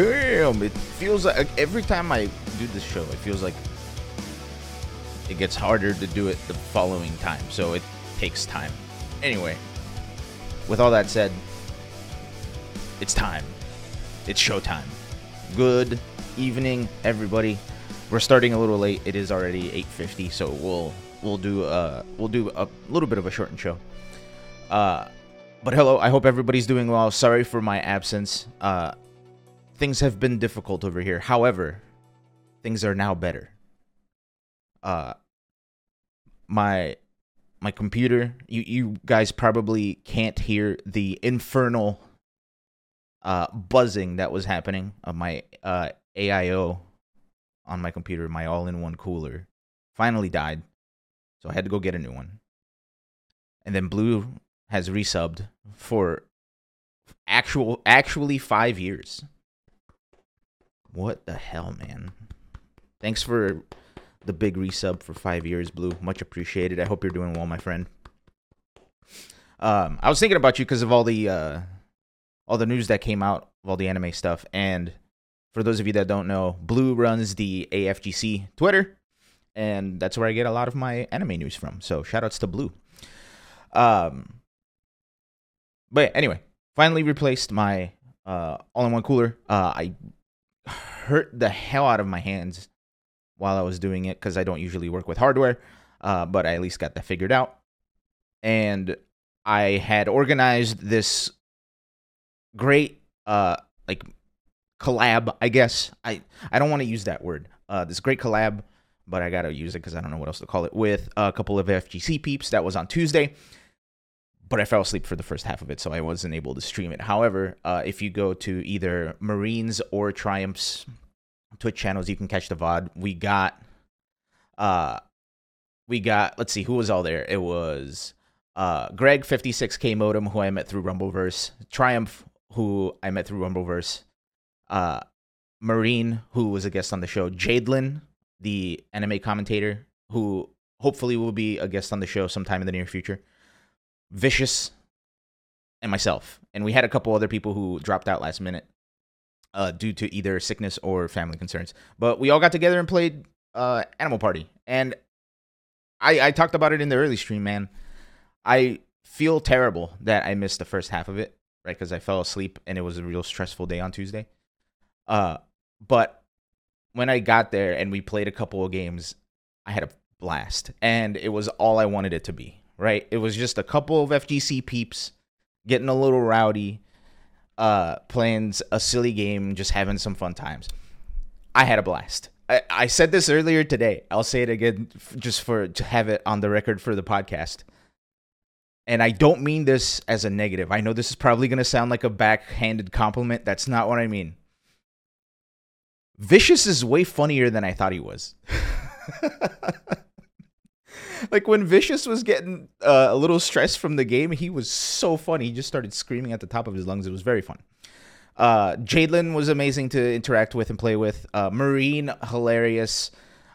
Damn, it feels like every time I do this show, it feels like it gets harder to do it the following time. So it takes time. Anyway, with all that said, it's time. It's showtime. Good evening, everybody. We're starting a little late. It is already 8:50, so we'll we'll do uh we'll do a little bit of a shortened show. Uh but hello, I hope everybody's doing well. Sorry for my absence. Uh things have been difficult over here. However, things are now better. Uh my my computer, you you guys probably can't hear the infernal uh buzzing that was happening of my uh AIO on my computer, my all-in-one cooler finally died. So I had to go get a new one. And then Blue has resubbed for actual actually 5 years. What the hell, man? Thanks for the big resub for 5 years, Blue. Much appreciated. I hope you're doing well, my friend. Um I was thinking about you because of all the uh all the news that came out of all the anime stuff and for those of you that don't know, Blue runs the AFGC Twitter, and that's where I get a lot of my anime news from. So shout outs to Blue. Um, but anyway, finally replaced my uh, all-in-one cooler. Uh, I hurt the hell out of my hands while I was doing it because I don't usually work with hardware, uh, but I at least got that figured out. And I had organized this great, uh, like collab, I guess. I I don't want to use that word. Uh, this great collab, but I gotta use it because I don't know what else to call it. With a couple of FGC peeps that was on Tuesday, but I fell asleep for the first half of it, so I wasn't able to stream it. However, uh, if you go to either Marines or Triumph's Twitch channels, you can catch the VOD. We got, uh, we got. Let's see who was all there. It was uh Greg 56k modem who I met through Rumbleverse, Triumph who I met through Rumbleverse, uh, Marine, who was a guest on the show, Jadelin, the anime commentator, who hopefully will be a guest on the show sometime in the near future, Vicious, and myself. And we had a couple other people who dropped out last minute uh, due to either sickness or family concerns. But we all got together and played uh, Animal Party. And I, I talked about it in the early stream, man. I feel terrible that I missed the first half of it, right? Because I fell asleep and it was a real stressful day on Tuesday. Uh, but when I got there and we played a couple of games, I had a blast, and it was all I wanted it to be. Right? It was just a couple of FGC peeps getting a little rowdy, uh, playing a silly game, just having some fun times. I had a blast. I, I said this earlier today. I'll say it again just for to have it on the record for the podcast. And I don't mean this as a negative. I know this is probably going to sound like a backhanded compliment. That's not what I mean. Vicious is way funnier than I thought he was. like when Vicious was getting uh, a little stressed from the game, he was so funny. He just started screaming at the top of his lungs. It was very fun. Uh, Jadelin was amazing to interact with and play with. Uh, Marine, hilarious.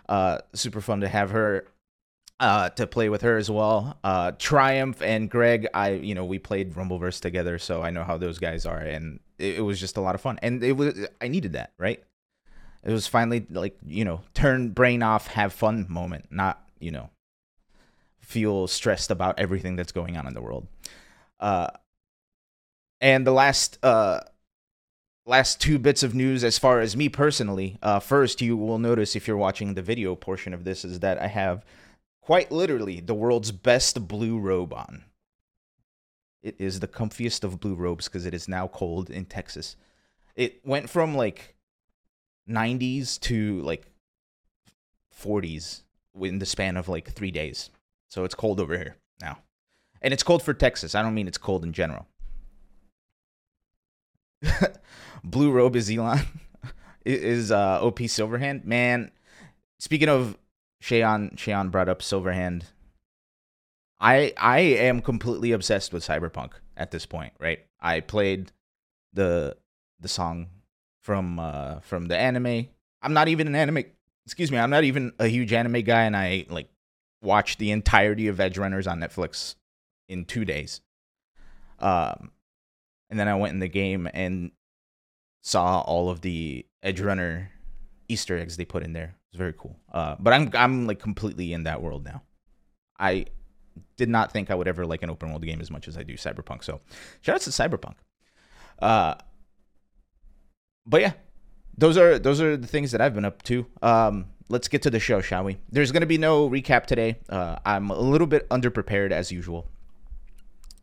Uh, super fun to have her uh, to play with her as well. Uh, Triumph and Greg, I you know we played Rumbleverse together, so I know how those guys are, and it, it was just a lot of fun. And it was I needed that, right? It was finally like, you know, turn brain off, have fun moment, not, you know, feel stressed about everything that's going on in the world. Uh, and the last uh, last two bits of news as far as me personally. Uh, first, you will notice if you're watching the video portion of this is that I have quite literally the world's best blue robe on. It is the comfiest of blue robes because it is now cold in Texas. It went from like 90s to like 40s in the span of like three days. So it's cold over here now. And it's cold for Texas. I don't mean it's cold in general. Blue Robe is Ilan. is uh, OP Silverhand. Man, speaking of Shayon, Shayon brought up Silverhand. I I am completely obsessed with Cyberpunk at this point, right? I played the the song from uh from the anime. I'm not even an anime. Excuse me. I'm not even a huge anime guy, and I like watched the entirety of Edgerunners on Netflix in two days. Um, and then I went in the game and saw all of the Edge Runner Easter eggs they put in there. It's very cool. Uh, but I'm I'm like completely in that world now. I did not think I would ever like an open world game as much as I do Cyberpunk. So shout out to Cyberpunk. Uh, but yeah, those are those are the things that I've been up to. Um, let's get to the show, shall we? There's gonna be no recap today. Uh, I'm a little bit underprepared as usual.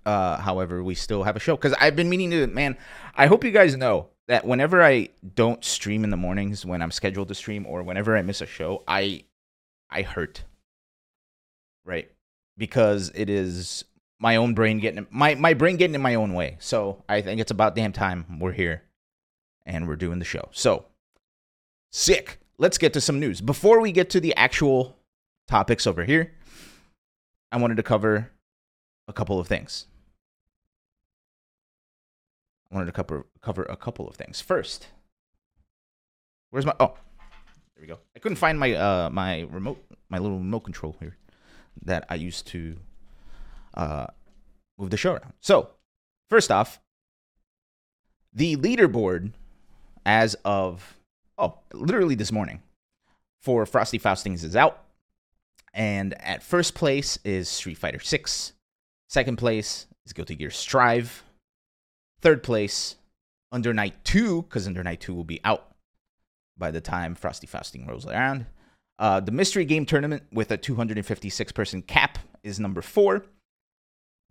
Uh, however, we still have a show because I've been meaning to. Man, I hope you guys know that whenever I don't stream in the mornings when I'm scheduled to stream, or whenever I miss a show, I I hurt. Right, because it is my own brain getting my my brain getting in my own way. So I think it's about damn time we're here and we're doing the show. So sick. Let's get to some news. Before we get to the actual topics over here, I wanted to cover a couple of things. I wanted to cover cover a couple of things. First, where's my oh there we go. I couldn't find my uh my remote my little remote control here that I used to uh move the show around. So, first off, the leaderboard as of oh literally this morning for Frosty Faustings is out. And at first place is Street Fighter 6. Second place is Guilty Gear Strive. Third place, Under Night 2, because Under Night 2 will be out by the time Frosty Faustings rolls around. Uh, the Mystery Game Tournament with a 256 person cap is number four.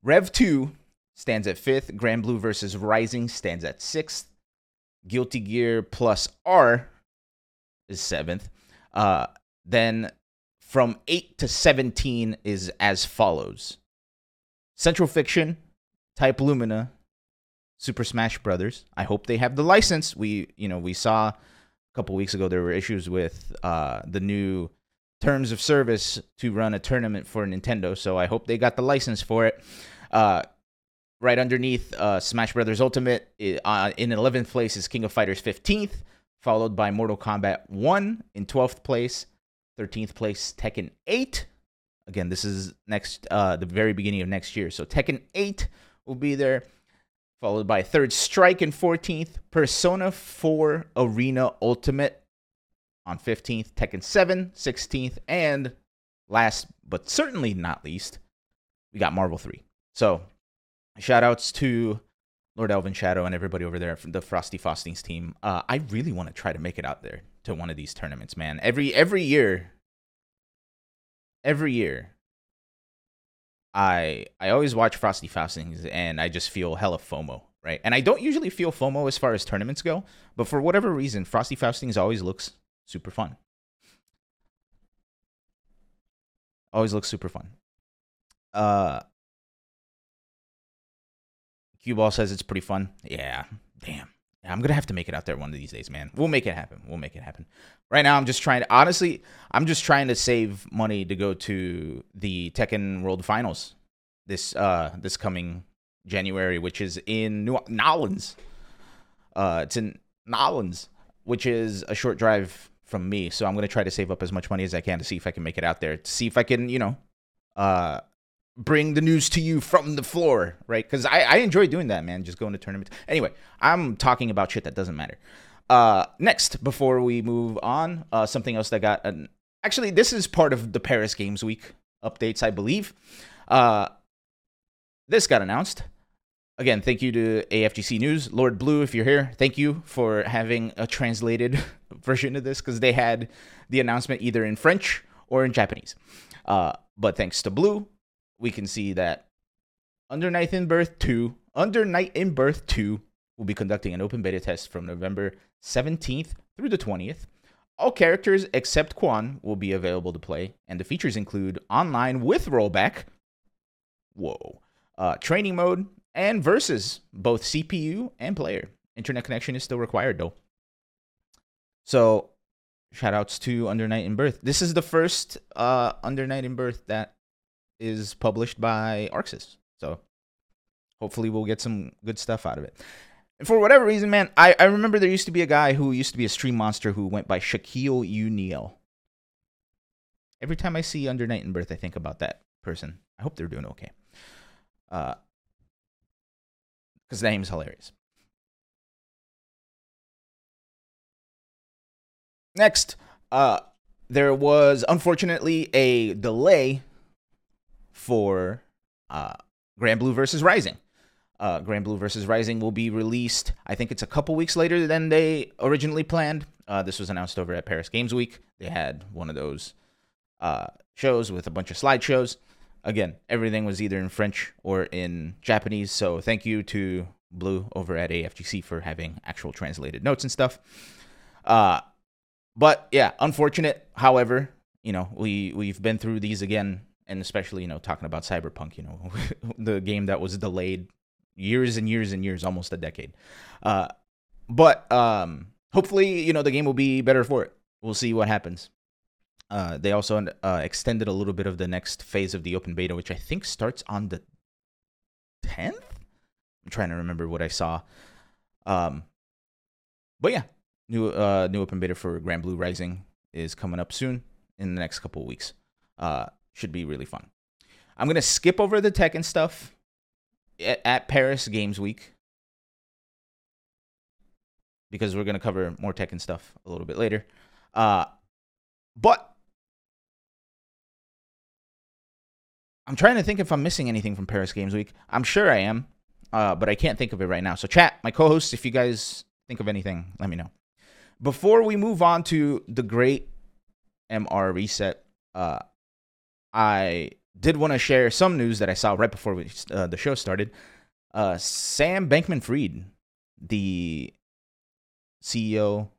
Rev 2 stands at fifth. Granblue versus Rising stands at sixth. Guilty Gear plus R is seventh. Uh, then from 8 to 17 is as follows Central Fiction, Type Lumina, Super Smash Brothers. I hope they have the license. We, you know, we saw a couple weeks ago there were issues with uh, the new terms of service to run a tournament for Nintendo. So I hope they got the license for it. Uh, right underneath uh, Smash Brothers Ultimate, uh, in 11th place is King of Fighters 15th, followed by Mortal Kombat 1 in 12th place, 13th place Tekken 8. Again, this is next uh, the very beginning of next year. So Tekken 8 will be there followed by Third Strike in 14th, Persona 4 Arena Ultimate on 15th, Tekken 7 16th, and last but certainly not least, we got Marvel 3. So, shout outs to Lord Elvin Shadow and everybody over there from the Frosty Faustings team. Uh, I really want to try to make it out there to one of these tournaments, man. Every every year, every year, I I always watch Frosty Faustings and I just feel hella FOMO, right? And I don't usually feel FOMO as far as tournaments go, but for whatever reason, Frosty Faustings always looks super fun. Always looks super fun. Uh Cue Ball says it's pretty fun. Yeah, damn. I'm gonna have to make it out there one of these days, man. We'll make it happen. We'll make it happen. Right now, I'm just trying to honestly, I'm just trying to save money to go to the Tekken World Finals this uh this coming January, which is in New Orleans. Uh, it's in Nolens, which is a short drive from me. So I'm gonna try to save up as much money as I can to see if I can make it out there. To see if I can, you know, uh, bring the news to you from the floor, right? Because I, I enjoy doing that, man. Just going to tournaments. Anyway, I'm talking about shit that doesn't matter. Uh, next, before we move on, uh, something else that got an actually this is part of the Paris Games Week updates, I believe. Uh, this got announced. Again, thank you to AFGC News, Lord Blue, if you're here. Thank you for having a translated version of this because they had the announcement either in French or in Japanese. Uh, but thanks to Blue, we can see that Under Night in Birth 2, Under Night in Birth 2 will be conducting an open beta test from November 17th through the 20th. All characters except Quan will be available to play, and the features include online with rollback. Whoa. Uh, training mode and versus both CPU and player. Internet connection is still required though. So, shout outs to Under Night in Birth. This is the first uh, Under Night in Birth that is published by ArcSys. So hopefully we'll get some good stuff out of it. And for whatever reason, man, I, I remember there used to be a guy who used to be a stream monster who went by Shaquille Uniel. Every time I see Under Night and Birth, I think about that person. I hope they're doing okay. Uh, because the name's hilarious. Next, uh, there was unfortunately a delay for uh, Granblue versus Rising. Uh, Granblue versus Rising will be released. I think it's a couple weeks later than they originally planned. Uh, this was announced over at Paris Games Week. They had one of those uh, shows with a bunch of slideshows. Again, everything was either in French or in Japanese. So thank you to Blue over at AFGC for having actual translated notes and stuff. Uh, but yeah, unfortunate. However, you know we we've been through these again, and especially you know talking about Cyberpunk. You know, the game that was delayed years and years and years, almost a decade. Uh, but um, hopefully, you know the game will be better for it. We'll see what happens. Uh, they also uh, extended a little bit of the next phase of the open beta, which I think starts on the 10th. I'm trying to remember what I saw. Um, but yeah, new uh, new open beta for Granblue Rising is coming up soon in the next couple of weeks. Uh, should be really fun. I'm gonna skip over the and stuff at, at Paris Games Week because we're gonna cover more and stuff a little bit later. Uh, but I'm trying to think if I'm missing anything from Paris Games Week. I'm sure I am, uh, but I can't think of it right now. So, chat, my co hosts, if you guys think of anything, let me know. Before we move on to the great MR reset, uh, I did want to share some news that I saw right before we, uh, the show started. Uh, Sam Bankman Fried, the CEO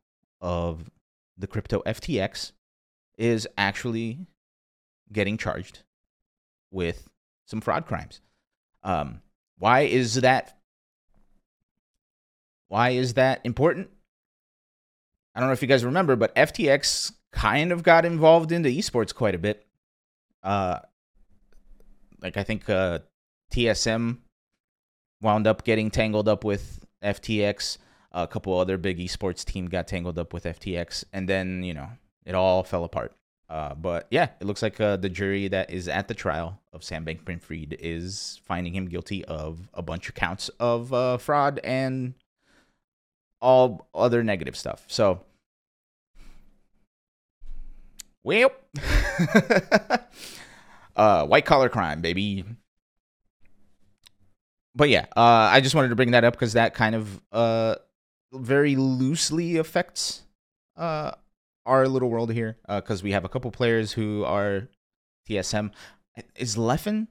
of the crypto FTX, is actually getting charged with some fraud crimes. Um, why is that? Why is that important? I don't know if you guys remember, but FTX kind of got involved into esports quite a bit. Uh, like I think uh, TSM wound up getting tangled up with FTX. A couple other big esports team got tangled up with FTX, and then you know it all fell apart. Uh, but yeah, it looks like uh, the jury that is at the trial of Sam Bankman-Fried is finding him guilty of a bunch of counts of uh, fraud and all other negative stuff. So, well, uh, white collar crime, baby. But yeah, uh, I just wanted to bring that up because that kind of uh, very loosely affects uh, our little world here because uh, we have a couple players who are TSM. Is Leffen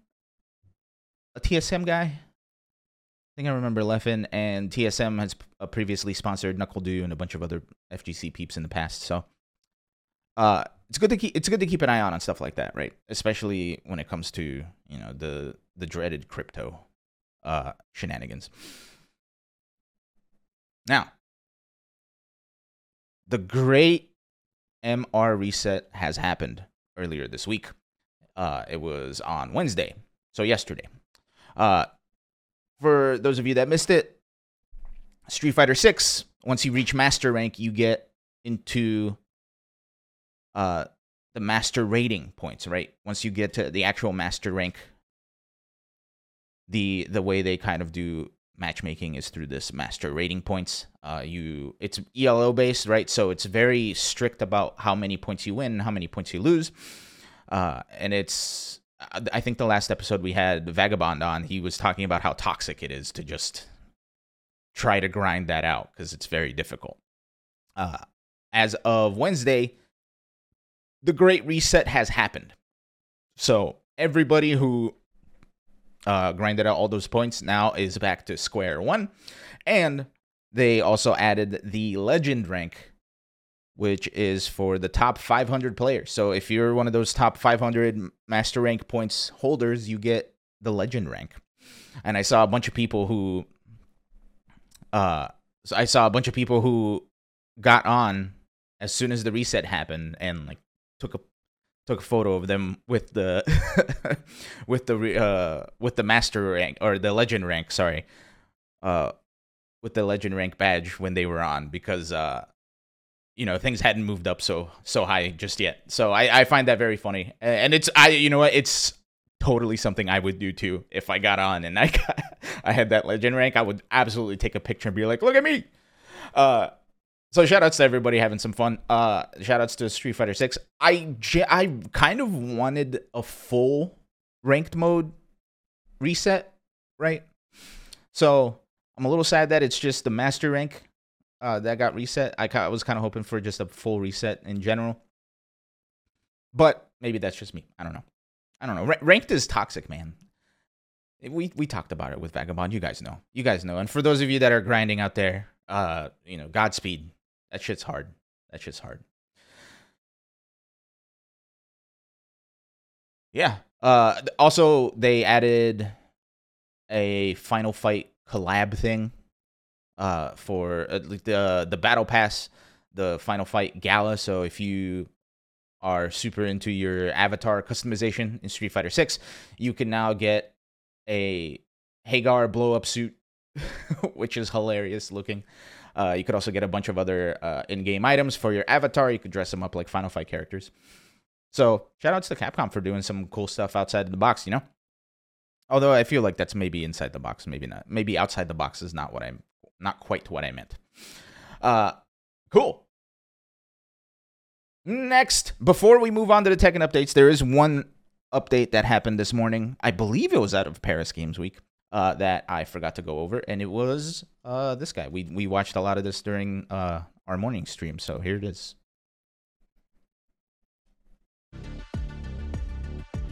a TSM guy? I think I remember Leffen and TSM has uh, previously sponsored Knuckle NuckleDu and a bunch of other FGC peeps in the past. So, uh, it's good to keep it's good to keep an eye on on stuff like that, right? Especially when it comes to you know the the dreaded crypto uh, shenanigans. Now, the great MR reset has happened earlier this week. Uh, it was on Wednesday, so yesterday. Uh, for those of you that missed it, Street Fighter 6, once you reach master rank, you get into uh, the master rating points, right? Once you get to the actual master rank, the the way they kind of do matchmaking is through this master rating points. Uh, you it's ELO based, right? So it's very strict about how many points you win, how many points you lose, uh, and it's. I think the last episode we had Vagabond on, he was talking about how toxic it is to just try to grind that out because it's very difficult. Uh, as of Wednesday, the Great Reset has happened. So everybody who uh, grinded out all those points, now is back to square one. And they also added the legend rank, which is for the top 500 players. So if you're one of those top 500 master rank points holders, you get the legend rank. And I saw a bunch of people who, uh, I saw a bunch of people who got on as soon as the reset happened and like took a took a photo of them with the with the uh with the master rank or the legend rank sorry uh with the legend rank badge when they were on because uh you know things hadn't moved up so so high just yet so i i find that very funny and it's i you know what it's totally something I would do too if I got on and I got, I had that legend rank. I would absolutely take a picture and be like, "Look at me." Uh, so shout outs to everybody having some fun. Uh, shout outs to Street Fighter Six. I I kind of wanted a full ranked mode reset, right? So I'm a little sad that it's just the master rank uh, that got reset. I, I was kind of hoping for just a full reset in general, but maybe that's just me. I don't know. I don't know. ranked is toxic, man. We we talked about it with Vagabond. You guys know. You guys know. And for those of you that are grinding out there, uh, you know, Godspeed. That shit's hard. That shit's hard. Yeah. Uh, also, they added a Final Fight collab thing uh, for uh, the the Battle Pass, the Final Fight Gala. So if you are super into your avatar customization in Street Fighter 6, you can now get a Haggar blow up suit, which is hilarious looking. Uh, you could also get a bunch of other uh, in-game items for your avatar. You could dress them up like Final Fight characters. So shout out to Capcom for doing some cool stuff outside of the box, you know? Although I feel like that's maybe inside the box, maybe not. Maybe outside the box is not what I'm not quite what I meant. Uh cool. Next, before we move on to the Tekken updates, there is one update that happened this morning. I believe it was out of Paris Games Week uh, that I forgot to go over, and it was uh, this guy. We we watched a lot of this during uh, our morning stream, so here it is.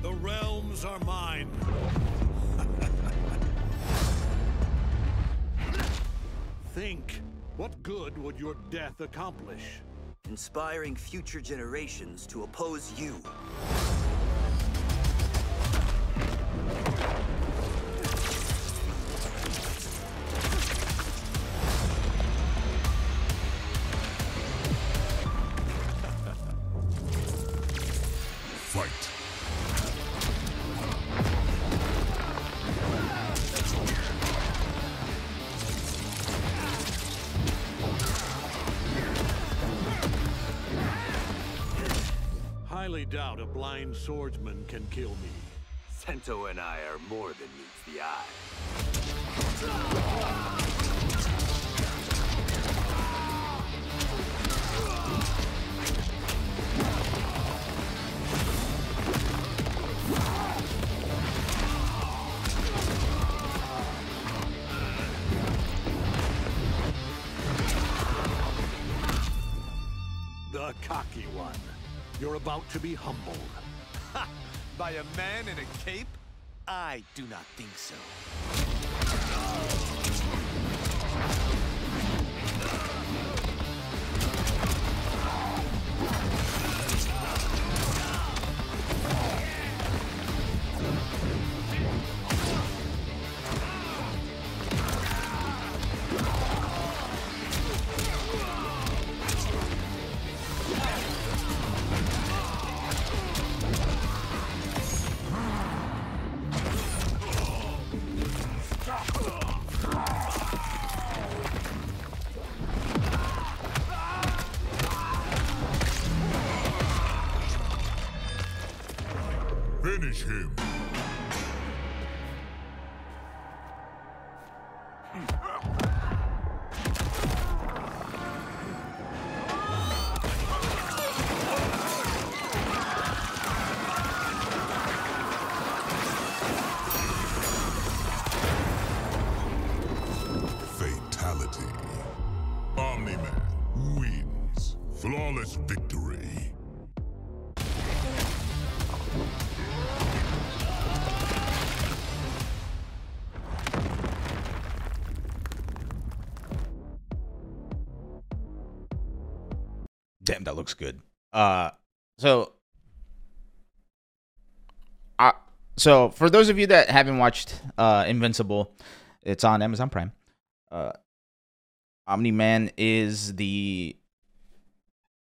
The realms are mine. Think, what good would your death accomplish? Inspiring future generations to oppose you. Swordsman can kill me. Sento and I are more than meets the eye. The cocky one. You're about to be humbled. By a man in a cape? I do not think so. Looks good. Uh, so, uh, so for those of you that haven't watched uh, Invincible, it's on Amazon Prime. Uh, Omni Man is the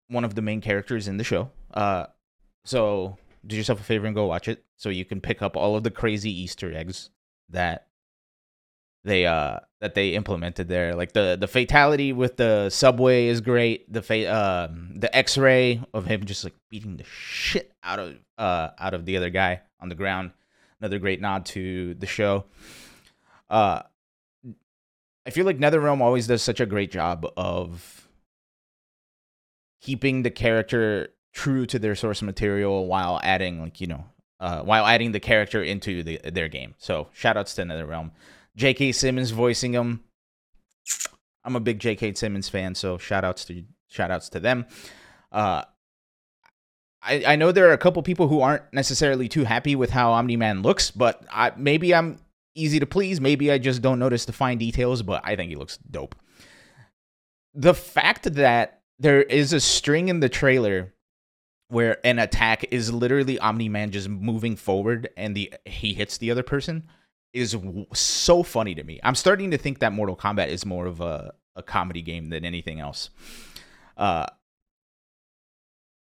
one of the main characters in the show. Uh, so do yourself a favor and go watch it, so you can pick up all of the crazy Easter eggs that they uh that they implemented there. Like the the fatality with the subway is great. The fa- uh, the X-ray of him just like beating the shit out of uh out of the other guy on the ground another great nod to the show. Uh, I feel like NetherRealm always does such a great job of keeping the character true to their source material while adding like you know uh, while adding the character into the, their game. So shout outs to NetherRealm. J.K. Simmons voicing him. I'm a big J.K. Simmons fan, so shout outs to shout outs to them. Uh, I, I know there are a couple people who aren't necessarily too happy with how Omni Man looks, but I, maybe I'm easy to please. Maybe I just don't notice the fine details, but I think he looks dope. The fact that there is a string in the trailer where an attack is literally Omni Man just moving forward and the he hits the other person is w- so funny to me. I'm starting to think that Mortal Kombat is more of a, a comedy game than anything else. Uh,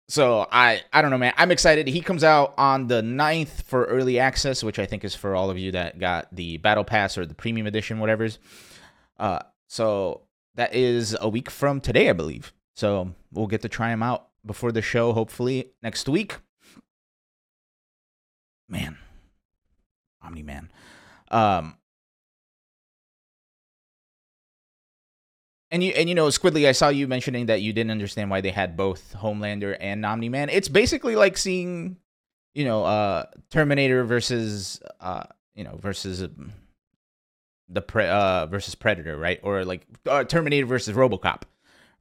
so I I don't know, man. I'm excited. He comes out on the 9th for early access, which I think is for all of you that got the battle pass or the premium edition, whatever's. Uh, so that is a week from today, I believe. So we'll get to try him out before the show, hopefully next week. Man, Omni Man. Um, and you and you know, Squidly, I saw you mentioning that you didn't understand why they had both Homelander and Omni Man. It's basically like seeing, you know, uh, Terminator versus, uh, you know, versus. Um, the pre- uh versus Predator, right? Or like uh, Terminator versus RoboCop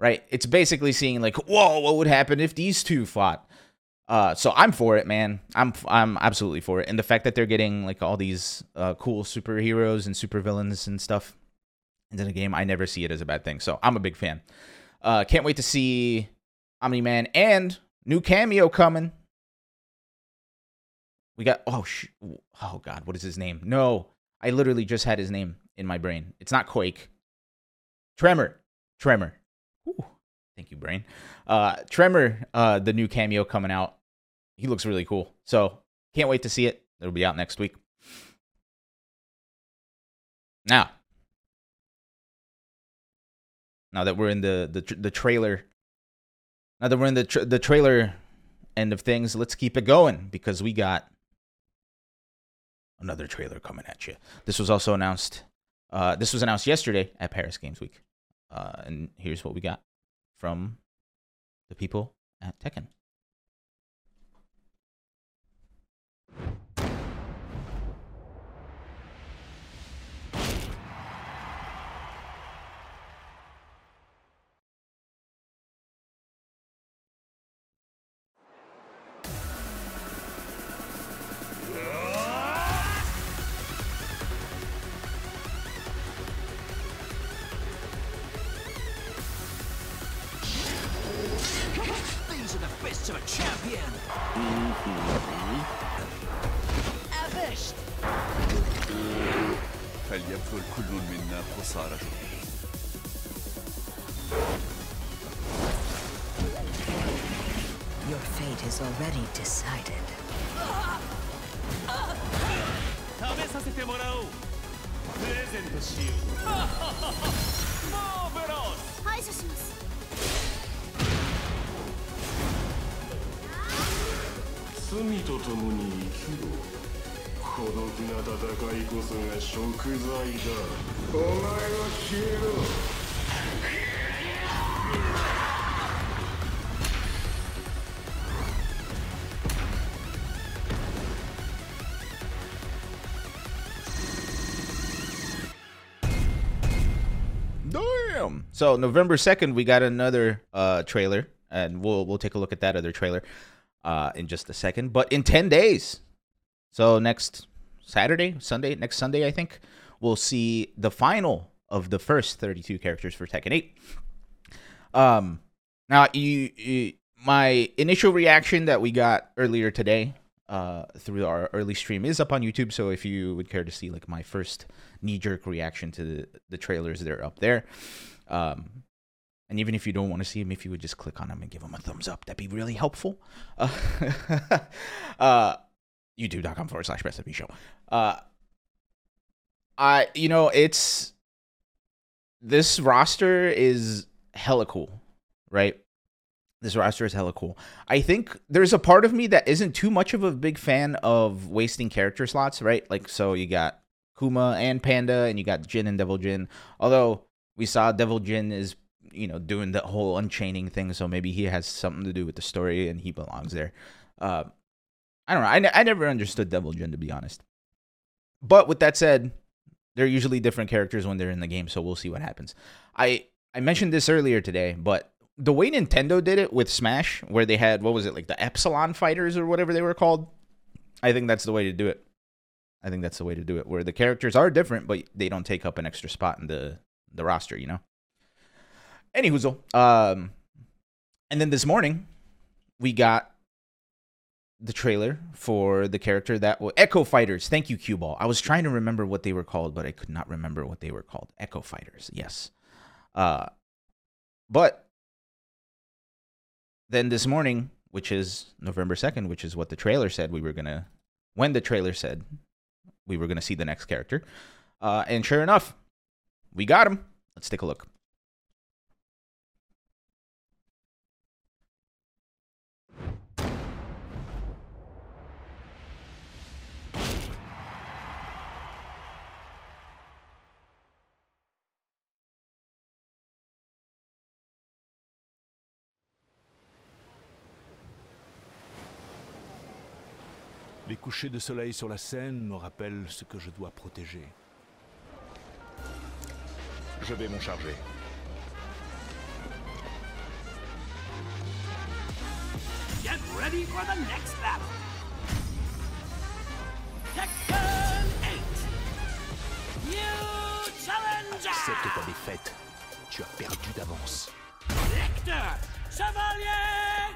right? It's basically seeing like, whoa, what would happen if these two fought? Uh, so I'm for it, man. I'm I'm absolutely for it, and the fact that they're getting like all these uh, cool superheroes and supervillains and stuff into the game, I never see it as a bad thing. So I'm a big fan. Uh, can't wait to see Omni Man and new cameo coming. We got oh sh- oh god, what is his name? No, I literally just had his name in my brain. It's not Quake. Tremor. Tremor. Ooh, thank you, brain. Uh, Tremor, uh, the new cameo coming out. He looks really cool. So can't wait to see it. It'll be out next week. Now, now that we're in the the the trailer, now that we're in the tra- the trailer end of things, let's keep it going because we got another trailer coming at you. This was also announced. Uh, this was announced yesterday at Paris Games Week. Uh, and here's what we got from the people at Tekken. كل منا قصارى Your fate is already decided. 食べさせてもらおうプレゼントしようマーベラス排除します罪と共に生きろ 孤独な戦いこそが食材だお前は消えろ Damn. So November second, we got another uh trailer, and we'll we'll take a look at that other trailer uh in just a second. But in ten days, so next Saturday, Sunday, next Sunday, I think we'll see the final of the first thirty-two characters for Tekken Eight. Um, now you, you my initial reaction that we got earlier today uh through our early stream is up on YouTube. So if you would care to see like my first knee jerk reaction to the, the trailers, they're up there. Um, and even if you don't want to see them, if you would just click on them and give them a thumbs up, that'd be really helpful. Uh, uh youtube.com forward slash me show. Uh, I, you know, it's this roster is hella cool, right? This roster is hella cool. I think there's a part of me that isn't too much of a big fan of wasting character slots, right? Like, so you got Kuma and Panda, and you got Jin and Devil Jin. Although we saw Devil Jin is, you know, doing the whole unchaining thing, so maybe he has something to do with the story and he belongs there. Uh, I don't know. I, I never understood Devil Jin, to be honest. But with that said, they're usually different characters when they're in the game, so we'll see what happens. I I mentioned this earlier today, but the way Nintendo did it with Smash, where they had what was it like the Epsilon fighters or whatever they were called, I think that's the way to do it. I think that's the way to do it, where the characters are different, but they don't take up an extra spot in the the roster, you know. Anywho, um, and then this morning we got the trailer for the character that was Echo Fighters. Thank you, Cue Ball. I was trying to remember what they were called, but I could not remember what they were called. Echo Fighters, yes. Uh, but then this morning, which is November 2nd, which is what the trailer said we were going to, when the trailer said we were going to see the next character. Uh, and sure enough, we got him. Let's take a look. Les couchers de soleil sur la scène me rappellent ce que je dois protéger. Je vais m'en charger. Get ready for the next battle. Tekken 8. New challenger. Accepte ta défaite. Tu as perdu d'avance. Lecteur. Chevalier.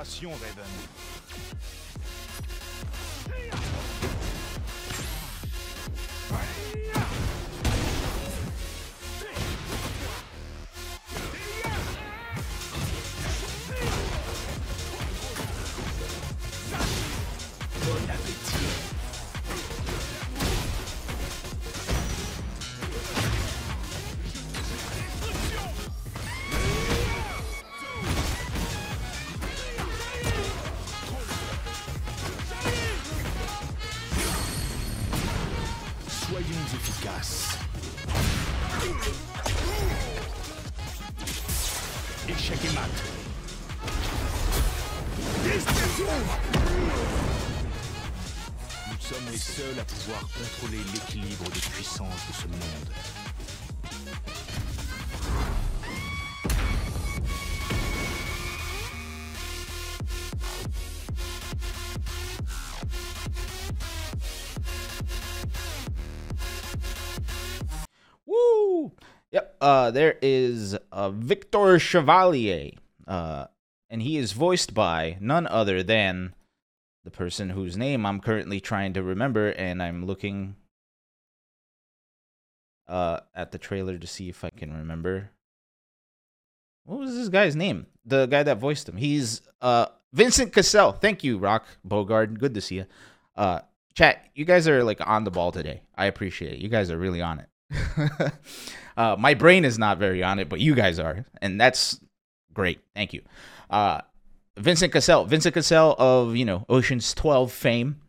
Concentration, Raven. Échec et. Nous sommes les seuls à pouvoir contrôler l'équilibre des puissances de ce monde. Uh, there is uh, Victor Chevalier, uh, and he is voiced by none other than the person whose name I'm currently trying to remember, and I'm looking uh, at the trailer to see if I can remember. What was this guy's name? The guy that voiced him. He's uh, Vincent Cassel. Thank you, Rock Bogard. Good to see you. Uh, chat, you guys are like on the ball today. I appreciate it. You guys are really on it. uh, my brain is not very on it, but you guys are, and that's great. Thank you. Uh, Vincent Cassel. Vincent Cassel of you know Ocean's Twelve fame.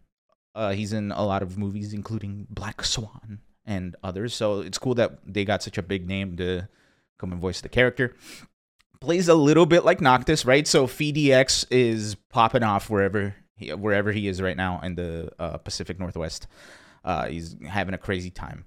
Uh, he's in a lot of movies, including Black Swan and others. So it's cool that they got such a big name to come and voice the character. Plays a little bit like Noctis, right? So FDX is popping off wherever he, wherever he is right now in the uh, Pacific Northwest. Uh, he's having a crazy time.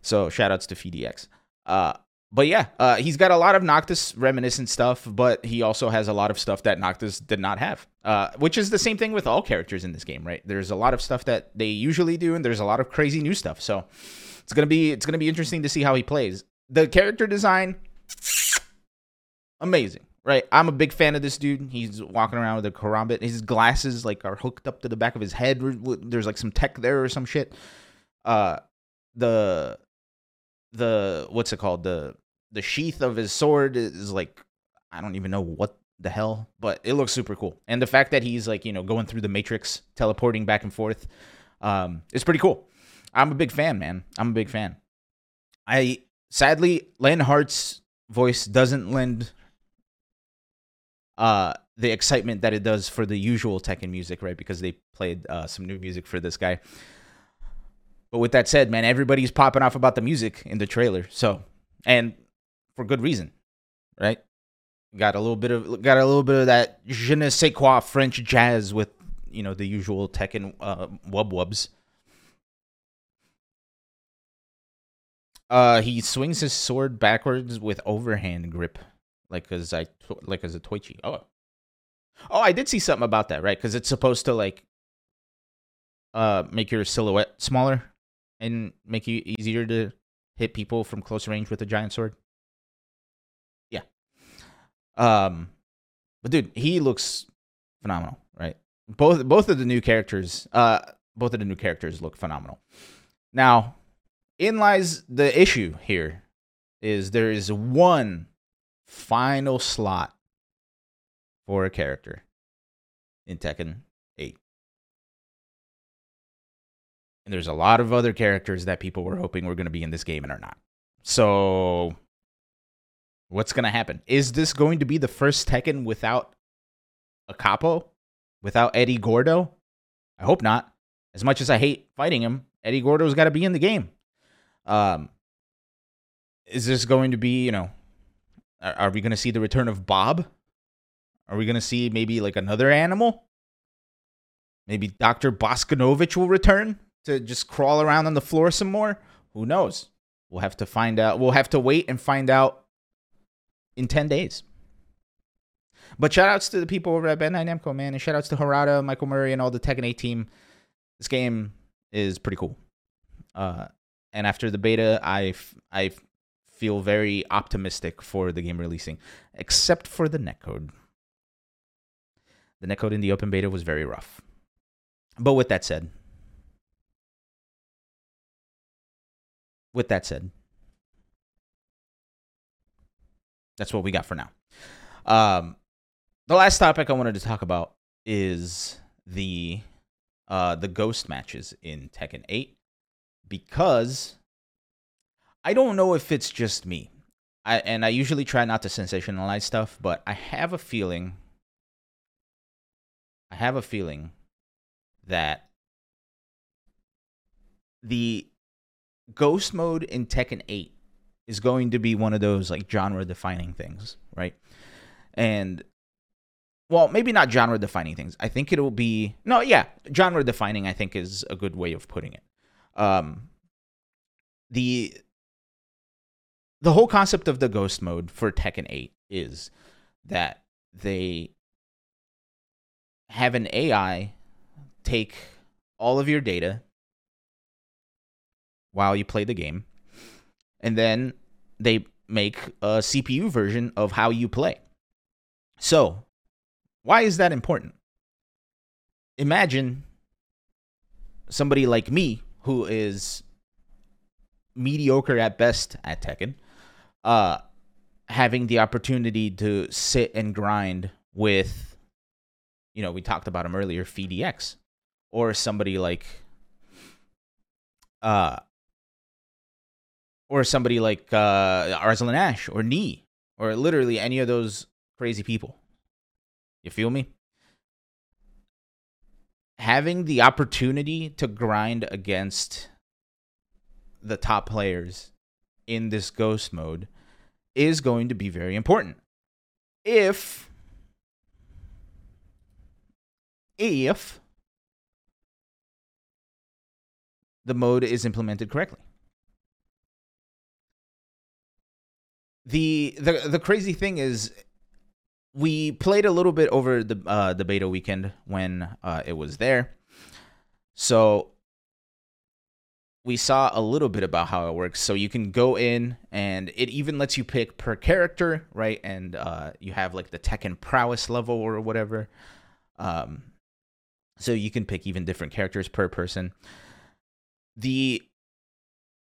So shout outs to FDX. Uh, but yeah, uh, he's got a lot of Noctis reminiscent stuff, but he also has a lot of stuff that Noctis did not have, uh, which is the same thing with all characters in this game, right? There's a lot of stuff that they usually do, and there's a lot of crazy new stuff. So it's gonna be it's gonna be interesting to see how he plays. The character design, amazing, right? I'm a big fan of this dude. He's walking around with a karambit. His glasses like are hooked up to the back of his head. There's like some tech there or some shit. Uh, the the what's it called the the sheath of his sword is like I don't even know what the hell, but it looks super cool. And the fact that he's like, you know, going through the matrix, teleporting back and forth, um, is pretty cool. I'm a big fan, man. I'm a big fan. I sadly Len Hart's voice doesn't lend uh the excitement that it does for the usual Tekken music, right? Because they played uh, some new music for this guy. But with that said, man, everybody's popping off about the music in the trailer. So, and for good reason, right? Got a little bit of got a little bit of that je ne sais quoi French jazz with you know the usual Tekken uh, wub wubs. Uh, he swings his sword backwards with overhand grip, like as I like as Zatoichi. Oh, oh, I did see something about that, right? Because it's supposed to like uh make your silhouette smaller and make you easier to hit people from close range with a giant sword. Yeah. Um, but dude, he looks phenomenal, right? Both both of the new characters, uh, both of the new characters look phenomenal. Now, in lies the issue here is there is one final slot for a character in Tekken And there's a lot of other characters that people were hoping were going to be in this game and are not. So What's going to happen? Is this going to be the first Tekken without a capo? Without Eddie Gordo? I hope not. As much as I hate fighting him, Eddie Gordo's got to be in the game. Um, is this going to be, you know, are, are we going to see the return of Bob? Are we going to see maybe like another animal? Maybe Dr. Bosconovitch will return to just crawl around on the floor some more? Who knows? We'll have to find out. We'll have to wait and find out in 10 days. But shout outs to the people over at Bandai Namco, man. And shout outs to Harada, Michael Murray, and all the Tekken 8 team. This game is pretty cool. Uh, and after the beta, I, I feel very optimistic for the game releasing, except for the netcode. The netcode in the open beta was very rough. But with that said, with that said, that's what we got for now. Um, the last topic I wanted to talk about is the uh the ghost matches in Tekken 8 because I don't know if it's just me. I and I usually try not to sensationalize stuff, but I have a feeling I have a feeling that the ghost mode in Tekken 8 is going to be one of those like genre defining things, right? And well, maybe not genre defining things. I think it'll be no, yeah, genre defining. I think is a good way of putting it. Um, the the whole concept of the ghost mode for Tekken 8 is that they have an AI take all of your data while you play the game and then they make a CPU version of how you play. So, why is that important? Imagine somebody like me who is mediocre at best at Tekken, uh, having the opportunity to sit and grind with, you know, we talked about him earlier, FeedEX, or somebody like, uh, or somebody like uh, Arslan Ash or Knee or literally any of those crazy people. You feel me? Having the opportunity to grind against the top players in this ghost mode is going to be very important. If if the mode is implemented correctly. The the the crazy thing is we played a little bit over the uh the beta weekend when uh it was there. So we saw a little bit about how it works. So you can go in and it even lets you pick per character, right? And uh you have like the tech and prowess level or whatever. Um so you can pick even different characters per person. The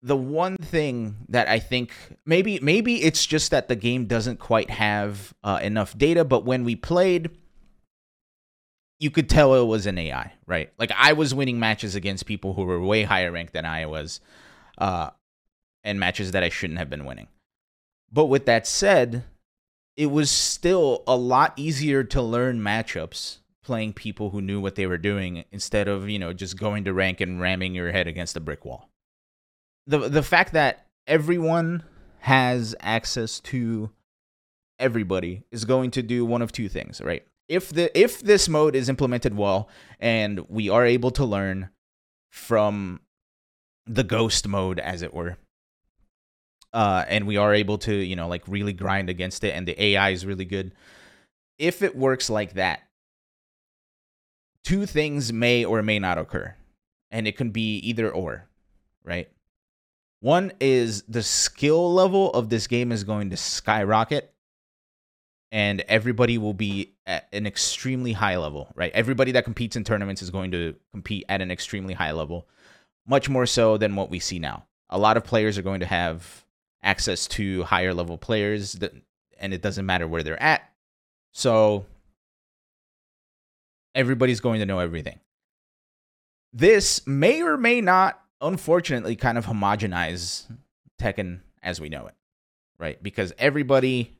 the one thing that I think maybe maybe it's just that the game doesn't quite have uh, enough data, but when we played, you could tell it was an AI, right? Like I was winning matches against people who were way higher ranked than I was, uh, and matches that I shouldn't have been winning. But with that said, it was still a lot easier to learn matchups playing people who knew what they were doing instead of you know just going to rank and ramming your head against a brick wall the the fact that everyone has access to everybody is going to do one of two things, right? If the if this mode is implemented well and we are able to learn from the ghost mode as it were, uh, and we are able to, you know, like really grind against it and the AI is really good. If it works like that, two things may or may not occur. And it can be either or, right? One is the skill level of this game is going to skyrocket and everybody will be at an extremely high level, right? Everybody that competes in tournaments is going to compete at an extremely high level, much more so than what we see now. A lot of players are going to have access to higher level players that, and it doesn't matter where they're at. So everybody's going to know everything. This may or may not unfortunately kind of homogenize Tekken as we know it, right? Because everybody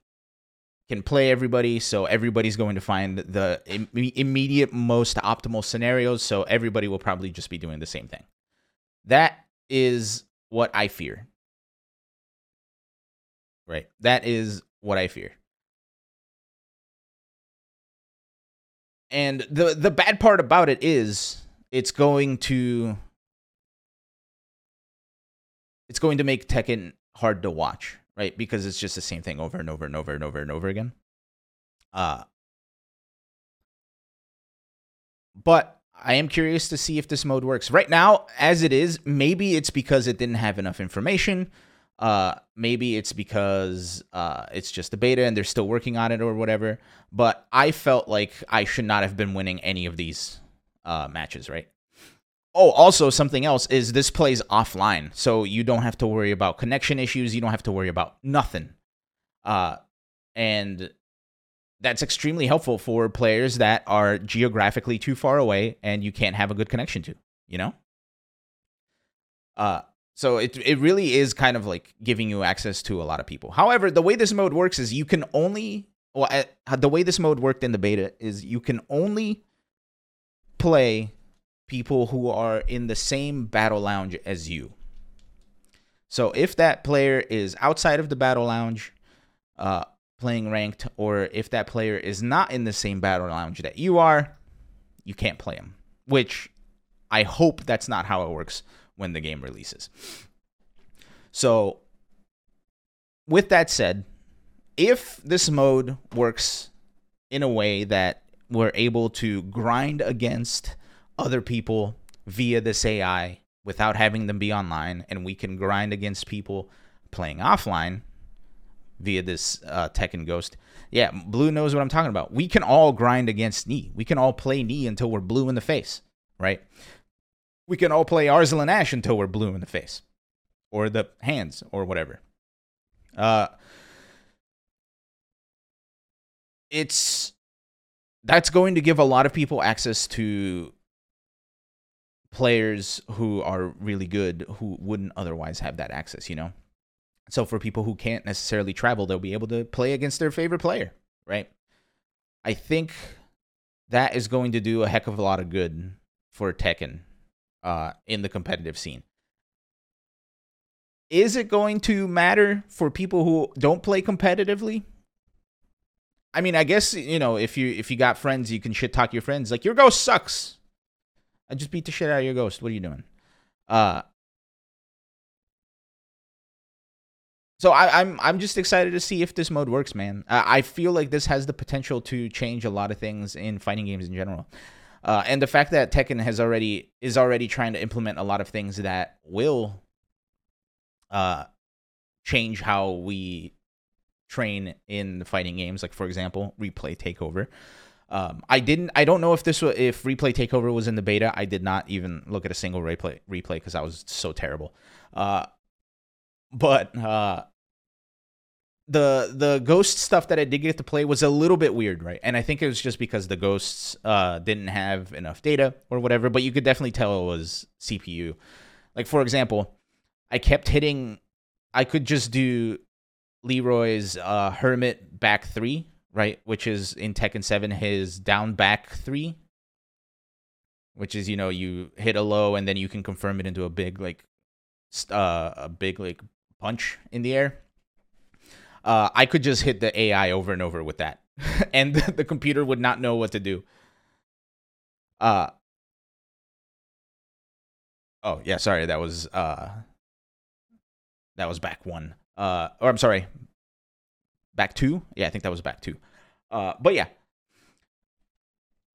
can play everybody, so everybody's going to find the Im- immediate most optimal scenarios, so everybody will probably just be doing the same thing. That is what I fear. Right? That is what I fear. And the the bad part about it is it's going to it's going to make Tekken hard to watch, right? Because it's just the same thing over and over and over and over and over again. Uh but I am curious to see if this mode works. Right now, as it is, maybe it's because it didn't have enough information. Uh, maybe it's because uh, it's just a beta and they're still working on it or whatever. But I felt like I should not have been winning any of these uh, matches, right? Oh, also something else is this plays offline, so you don't have to worry about connection issues. You don't have to worry about nothing, uh, and that's extremely helpful for players that are geographically too far away and you can't have a good connection to. You know, uh, so it it really is kind of like giving you access to a lot of people. However, the way this mode works is you can only well, the way this mode worked in the beta is you can only play people who are in the same battle lounge as you. So if that player is outside of the battle lounge, uh, playing ranked, or if that player is not in the same battle lounge that you are, you can't play him. Which I hope that's not how it works when the game releases. So, with that said, if this mode works in a way that we're able to grind against other people via this AI without having them be online, and we can grind against people playing offline via this uh, Tekken Ghost. Yeah, Blue knows what I'm talking about. We can all grind against Knee. We can all play Knee until we're blue in the face, right? We can all play Arslan Ash until we're blue in the face, or the hands, or whatever. Uh, it's that's going to give a lot of people access to players who are really good who wouldn't otherwise have that access, you know? So for people who can't necessarily travel, they'll be able to play against their favorite player, right? I think that is going to do a heck of a lot of good for Tekken uh, in the competitive scene. Is it going to matter for people who don't play competitively? I mean, I guess you know if you if you got friends, you can shit talk your friends like your ghost sucks. I just beat the shit out of your ghost. What are you doing? Uh so I, I'm I'm just excited to see if this mode works, man. I, I feel like this has the potential to change a lot of things in fighting games in general. Uh, and the fact that Tekken has already is already trying to implement a lot of things that will uh, change how we train in fighting games. Like for example, replay takeover. Um, I didn't. I don't know if this was if replay takeover was in the beta. I did not even look at a single replay replay because I was so terrible. Uh, but uh, the the ghost stuff that I did get to play was a little bit weird, right? And I think it was just because the ghosts uh, didn't have enough data or whatever. But you could definitely tell it was CPU. Like for example, I kept hitting. I could just do Leroy's uh, Hermit back three, right? Which is in Tekken Seven his down back three, which is you know you hit a low and then you can confirm it into a big like uh, a big like punch in the air. Uh, I could just hit the AI over and over with that, and the, the computer would not know what to do. Uh, oh yeah, sorry, that was uh, that was back one. Uh, or I'm sorry, back two. Yeah, I think that was back two. Uh, but yeah,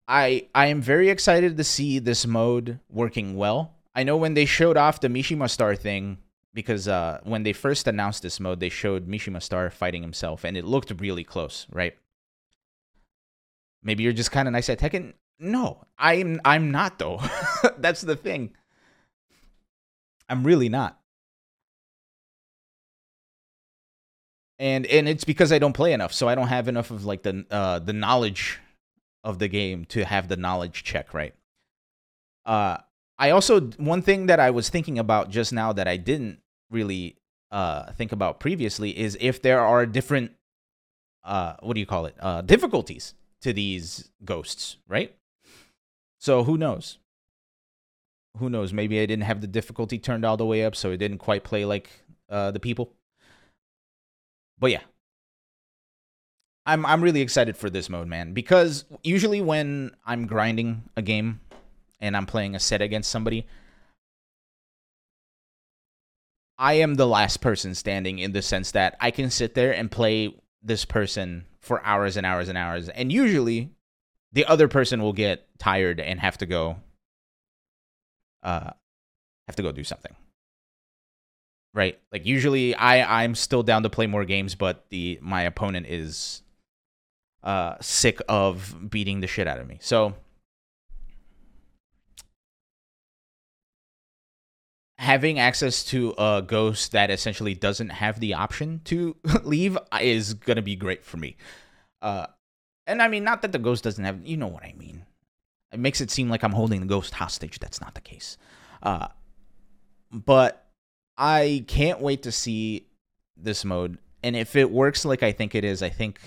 I I am very excited to see this mode working well. I know when they showed off the Mishima Star thing, because uh, when they first announced this mode, they showed Mishima Star fighting himself, and it looked really close, right? Maybe you're just kind of nice at Tekken. No, I'm I'm not though. That's the thing. I'm really not. And and it's because I don't play enough, so I don't have enough of like the uh the knowledge of the game to have the knowledge check, right? Uh I also one thing that I was thinking about just now that I didn't really uh, think about previously is if there are different uh, what do you call it uh, difficulties to these ghosts, right? So who knows? Who knows? Maybe I didn't have the difficulty turned all the way up, so it didn't quite play like uh, the people. But yeah, I'm I'm really excited for this mode, man, because usually when I'm grinding a game and I'm playing a set against somebody, I am the last person standing in the sense that I can sit there and play this person for hours and hours and hours. And usually the other person will get tired and have to go uh have to go do something. Right? Like usually I I'm still down to play more games, but the my opponent is uh sick of beating the shit out of me. So having access to a ghost that essentially doesn't have the option to leave is gonna be great for me. Uh, and I mean, not that the ghost doesn't have, you know what I mean. It makes it seem like I'm holding the ghost hostage. That's not the case. Uh, but I can't wait to see this mode. And if it works like I think it is, I think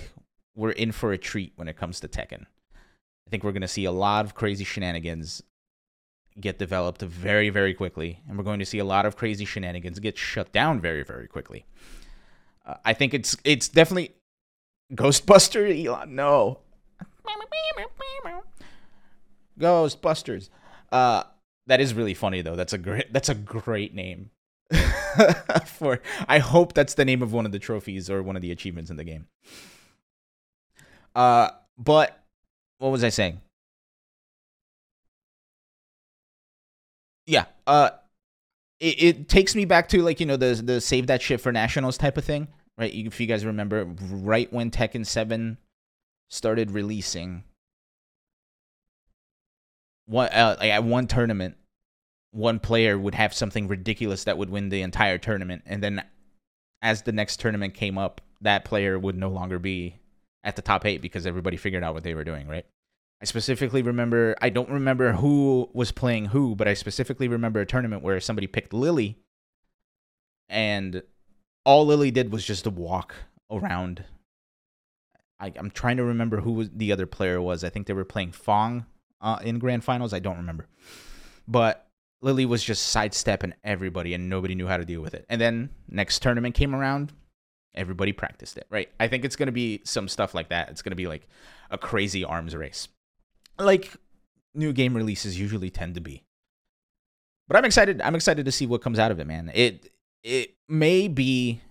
we're in for a treat when it comes to Tekken. I think we're going to see a lot of crazy shenanigans get developed very, very quickly, and we're going to see a lot of crazy shenanigans get shut down very, very quickly. Uh, I think it's it's definitely Ghostbuster Ilan. No, Ghostbusters. Uh, that is really funny though. That's a great. That's a great name. for I hope that's the name of one of the trophies or one of the achievements in the game. Uh, but what was I saying? yeah uh it, it takes me back to like you know the the save that shit for nationals type of thing right if you guys remember right when tekken 7 started releasing one uh, like at one tournament one player would have something ridiculous that would win the entire tournament and then as the next tournament came up that player would no longer be at the top 8 because everybody figured out what they were doing right I specifically remember, I don't remember who was playing who, but I specifically remember a tournament where somebody picked Lili and all Lili did was just walk around. I, am trying to remember who was, the other player was. I think they were playing Feng uh, in grand finals. I don't remember. But Lili was just sidestepping everybody and nobody knew how to deal with it. And then next tournament came around, everybody practiced it, right? I think it's going to be some stuff like that. It's going to be like a crazy arms race like new game releases usually tend to be. But I'm excited. I'm excited to see what comes out of it, man. It it may be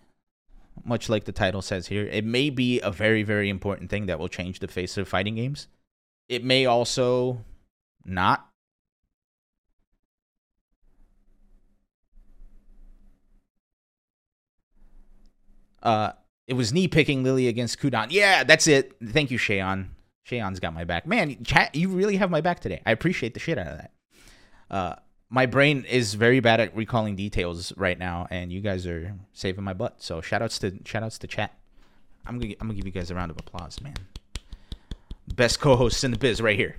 much like the title says here. It may be a very, very important thing that will change the face of fighting games. It may also not. Uh, it was knee picking Lili against Kudan. Yeah, that's it. Thank you, Shayon. Shayon's got my back. Man, chat, you really have my back today. I appreciate the shit out of that. Uh, my brain is very bad at recalling details right now, and you guys are saving my butt. So shout outs to shout outs to chat. I'm gonna I'm gonna give you guys a round of applause, man. Best co-hosts in the biz right here.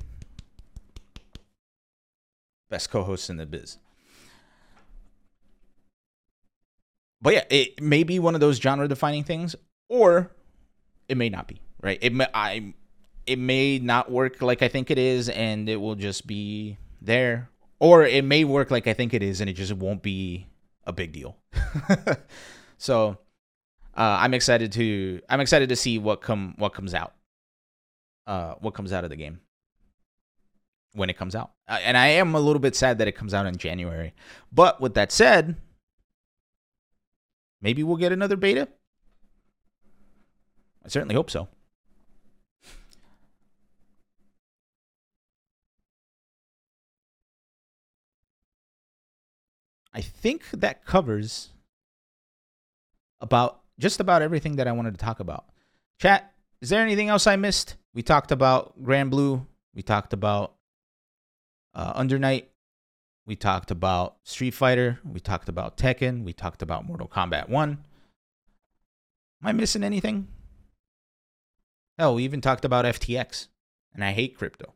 Best co-hosts in the biz. But yeah, it may be one of those genre-defining things, or it may not be. Right? It may I it may not work like I think it is, and it will just be there, or it may work like I think it is, and it just won't be a big deal. so uh, I'm excited to I'm excited to see what come what comes out, uh, what comes out of the game when it comes out, uh, and I am a little bit sad that it comes out in January. But with that said, maybe we'll get another beta. I certainly hope so. I think that covers about just about everything that I wanted to talk about. Chat, is there anything else I missed? We talked about Granblue. We talked about uh, Under Night. We talked about Street Fighter. We talked about Tekken. We talked about Mortal Kombat 1. Am I missing anything? Hell, we even talked about FTX. And I hate crypto.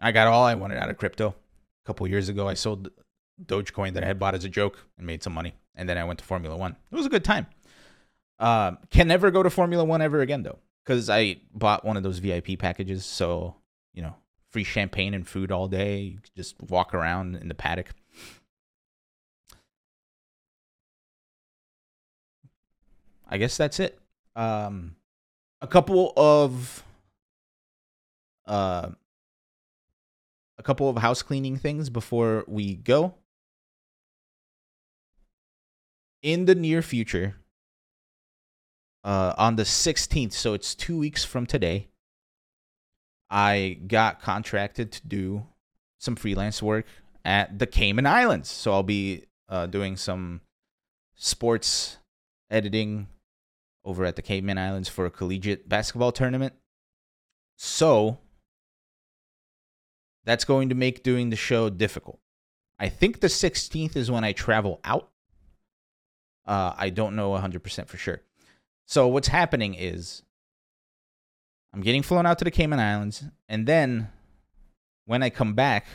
I got all I wanted out of crypto a couple years ago. I sold Dogecoin that I had bought as a joke and made some money, and then I went to Formula One. It was a good time. Uh, can never go to Formula One ever again though, because I bought one of those VIP packages. So you know, free champagne and food all day. You just walk around in the paddock. I guess that's it. Um, a couple of uh a couple of house cleaning things before we go. In the near future, uh, on the 16th, so it's two weeks from today, I got contracted to do some freelance work at the Cayman Islands. So I'll be uh, doing some sports editing over at the Cayman Islands for a collegiate basketball tournament. So that's going to make doing the show difficult. I think the 16th is when I travel out. Uh, I don't know 100% for sure. So what's happening is I'm getting flown out to the Cayman Islands, and then when I come back,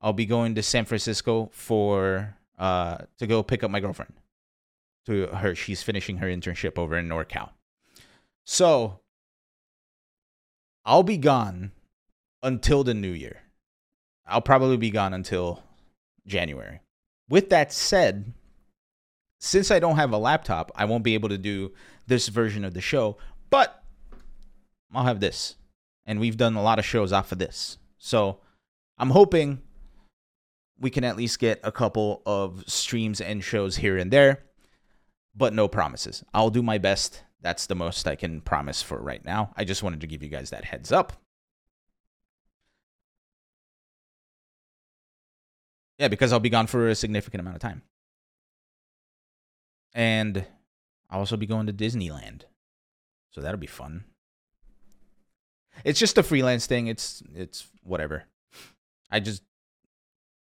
I'll be going to San Francisco for uh, to go pick up my girlfriend. To her, she's finishing her internship over in NorCal. So I'll be gone until the new year. I'll probably be gone until January. With that said, since I don't have a laptop, I won't be able to do this version of the show, but I'll have this. And we've done a lot of shows off of this. So I'm hoping we can at least get a couple of streams and shows here and there, but no promises. I'll do my best. That's the most I can promise for right now. I just wanted to give you guys that heads up. Yeah, because I'll be gone for a significant amount of time. And I'll also be going to Disneyland. So that'll be fun. It's just a freelance thing. It's it's whatever. I just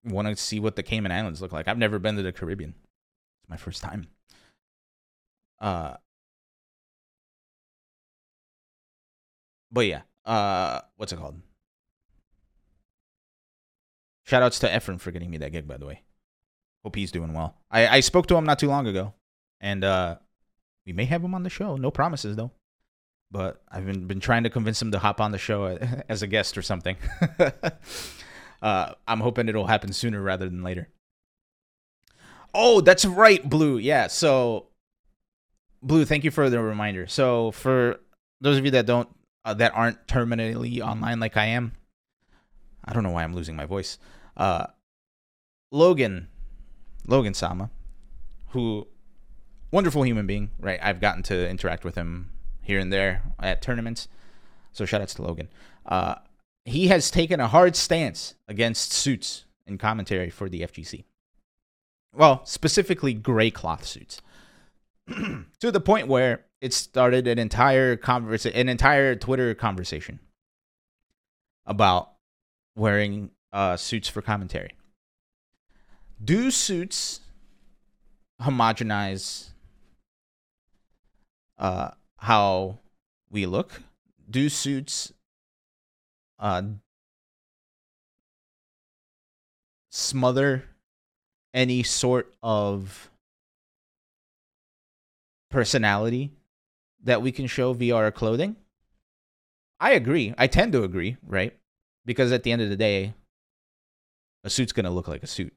want to see what the Cayman Islands look like. I've never been to the Caribbean. It's my first time. Uh But yeah, uh what's it called? Shout outs to Efren for getting me that gig, by the way. Hope he's doing well. I, I spoke to him not too long ago, and uh, we may have him on the show. No promises though, but I've been been trying to convince him to hop on the show as a guest or something. uh, I'm hoping it'll happen sooner rather than later. Oh, that's right, Blue. Yeah, so Blue, thank you for the reminder. So for those of you that don't uh, that aren't terminally online like I am, I don't know why I'm losing my voice. Uh, Logan, Logan Sama, who wonderful human being, right? I've gotten to interact with him here and there at tournaments. So shout outs to Logan. Uh, he has taken a hard stance against suits in commentary for the FGC. Well, specifically gray cloth suits. to the point where it started an entire conversa- an entire Twitter conversation about wearing uh, suits for commentary. Do suits homogenize uh, how we look? Do suits uh, smother any sort of personality that we can show via our clothing? I agree. I tend to agree, right? Because at the end of the day, a suit's going to look like a suit.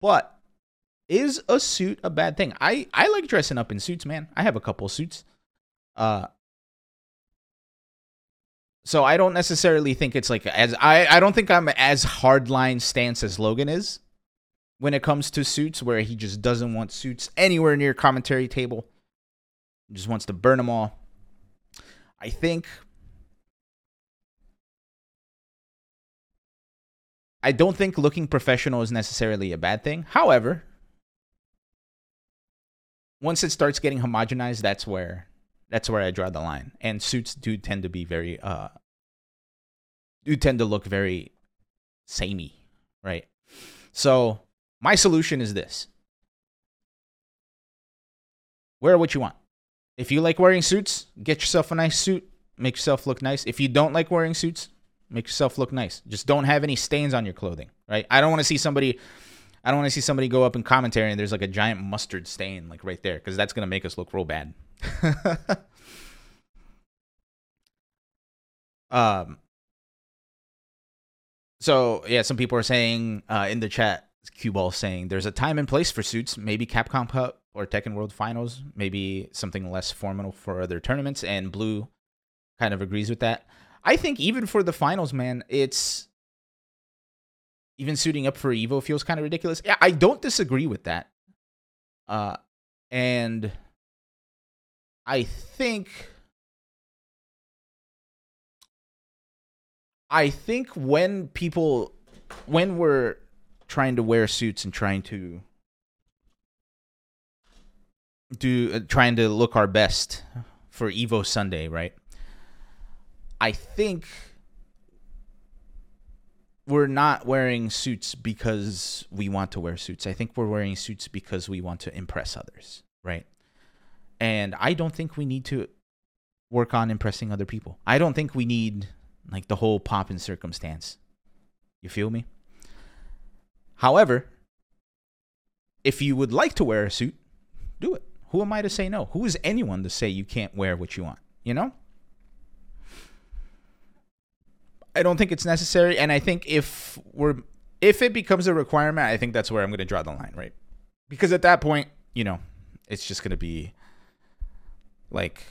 But is a suit a bad thing? I I like dressing up in suits, man. I have a couple suits. Uh so I don't necessarily think it's like as I I don't think I'm as hardline stance as Logan is when it comes to suits where he just doesn't want suits anywhere near commentary table. He just wants to burn them all. I think I don't think looking professional is necessarily a bad thing. However, once it starts getting homogenized, that's where that's where I draw the line. And suits do tend to be very uh do tend to look very samey, right? So my solution is this. Wear what you want. If you like wearing suits, get yourself a nice suit, make yourself look nice. If you don't like wearing suits, make yourself look nice. Just don't have any stains on your clothing, right? I don't want to see somebody I don't want to see somebody go up in commentary and there's like a giant mustard stain like right there because that's gonna make us look real bad. um. So yeah, some people are saying uh, in the chat, Cue Ball saying there's a time and place for suits. Maybe Capcom Cup or Tekken World Finals. Maybe something less formal for other tournaments. And Blue kind of agrees with that. I think even for the finals, man, it's even suiting up for Evo feels kind of ridiculous. Yeah, I don't disagree with that. Uh, and I think I think when people when we're trying to wear suits and trying to do uh, trying to look our best for Evo Sunday, right? I think we're not wearing suits because we want to wear suits. I think we're wearing suits because we want to impress others, right? And I don't think we need to work on impressing other people. I don't think we need like the whole pomp and circumstance. You feel me? However, if you would like to wear a suit, do it. Who am I to say no? Who is anyone to say you can't wear what you want? You know? I don't think it's necessary, and I think if we're if it becomes a requirement, I think that's where I'm going to draw the line, right? Because at that point, you know, it's just going to be like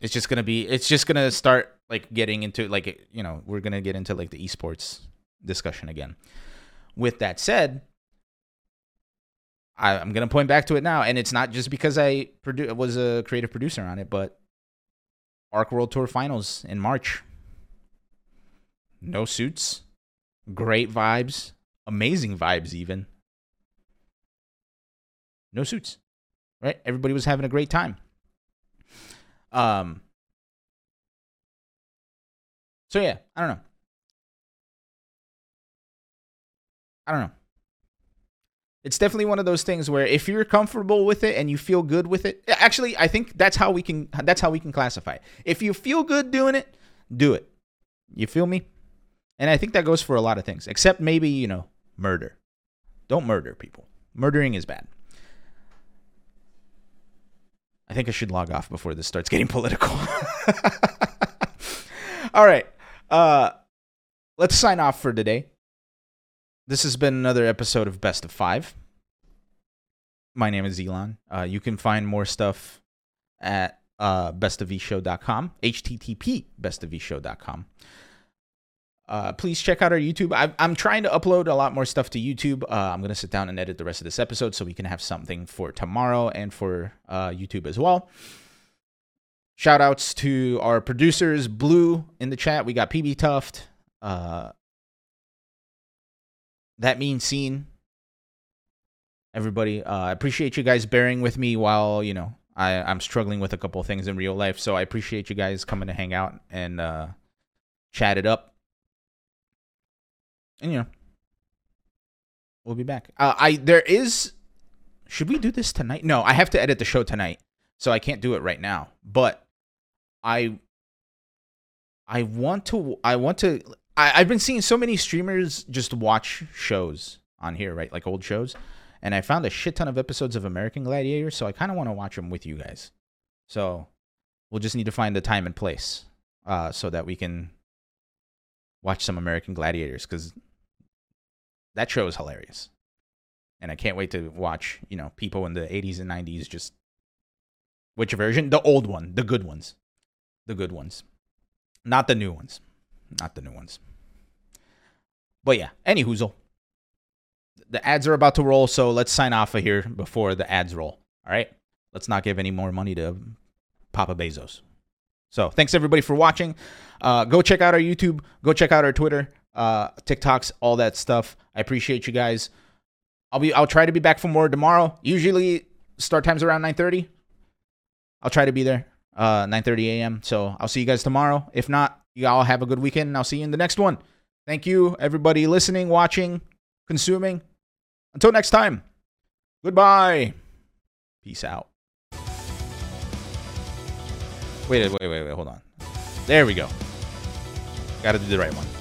it's just going to be it's just going to start like getting into like you know, we're going to get into like the esports discussion again. With that said, I, am going to point back to it now, and it's not just because I produ- was a creative producer on it, but Arc World Tour Finals in March no suits, great vibes, amazing vibes, even. No suits, right? Everybody was having a great time. Um. So yeah, I don't know. I don't know. It's definitely one of those things where if you're comfortable with it and you feel good with it, actually, I think that's how we can that's how we can classify. It. If you feel good doing it, do it. You feel me? And I think that goes for a lot of things, except maybe, you know, murder. Don't murder people. Murdering is bad. I think I should log off before this starts getting political. All right. Uh, let's sign off for today. This has been another episode of Best of Five. My name is Ilan. Uh, you can find more stuff at uh, bestofvshow.com, http bestofvshow.com. uh, please check out our YouTube. I, I'm trying to upload a lot more stuff to YouTube. Uh, I'm gonna sit down and edit the rest of this episode so we can have something for tomorrow and for uh, YouTube as well. Shout outs to our producers, Blue in the chat. We got PB Tuft, uh, that means scene. Everybody, uh, I appreciate you guys bearing with me while you know I I'm struggling with a couple things in real life. So I appreciate you guys coming to hang out and uh, chat it up. And you know, we'll be back. Uh, I there is. Should we do this tonight? No, I have to edit the show tonight, so I can't do it right now. But I I want to I want to I, I've been seeing so many streamers just watch shows on here, right? Like old shows. And I found a shit ton of episodes of American Gladiator, so I kind of want to watch them with you guys. So we'll just need to find the time and place uh, so that we can watch some American Gladiators because that show is hilarious. And I can't wait to watch, you know, people in the 80s and 90s just. Which version? The old one, the good ones the good ones, not the new ones, not the new ones. But yeah, any hoozle. The ads are about to roll, so let's sign off of here before the ads roll. All right, let's not give any more money to Papa Bezos. So thanks everybody for watching. Uh, go check out our YouTube. Go check out our Twitter, uh, TikToks, all that stuff. I appreciate you guys. I'll be. I'll try to be back for more tomorrow. Usually start times around nine thirty. I'll try to be there uh, 9:30 a.m. So I'll see you guys tomorrow. If not, you all have a good weekend, and I'll see you in the next one. Thank you, everybody, listening, watching, consuming. Until next time, goodbye. Peace out. Wait, wait, wait, wait. Hold on. There we go. Got to do the right one.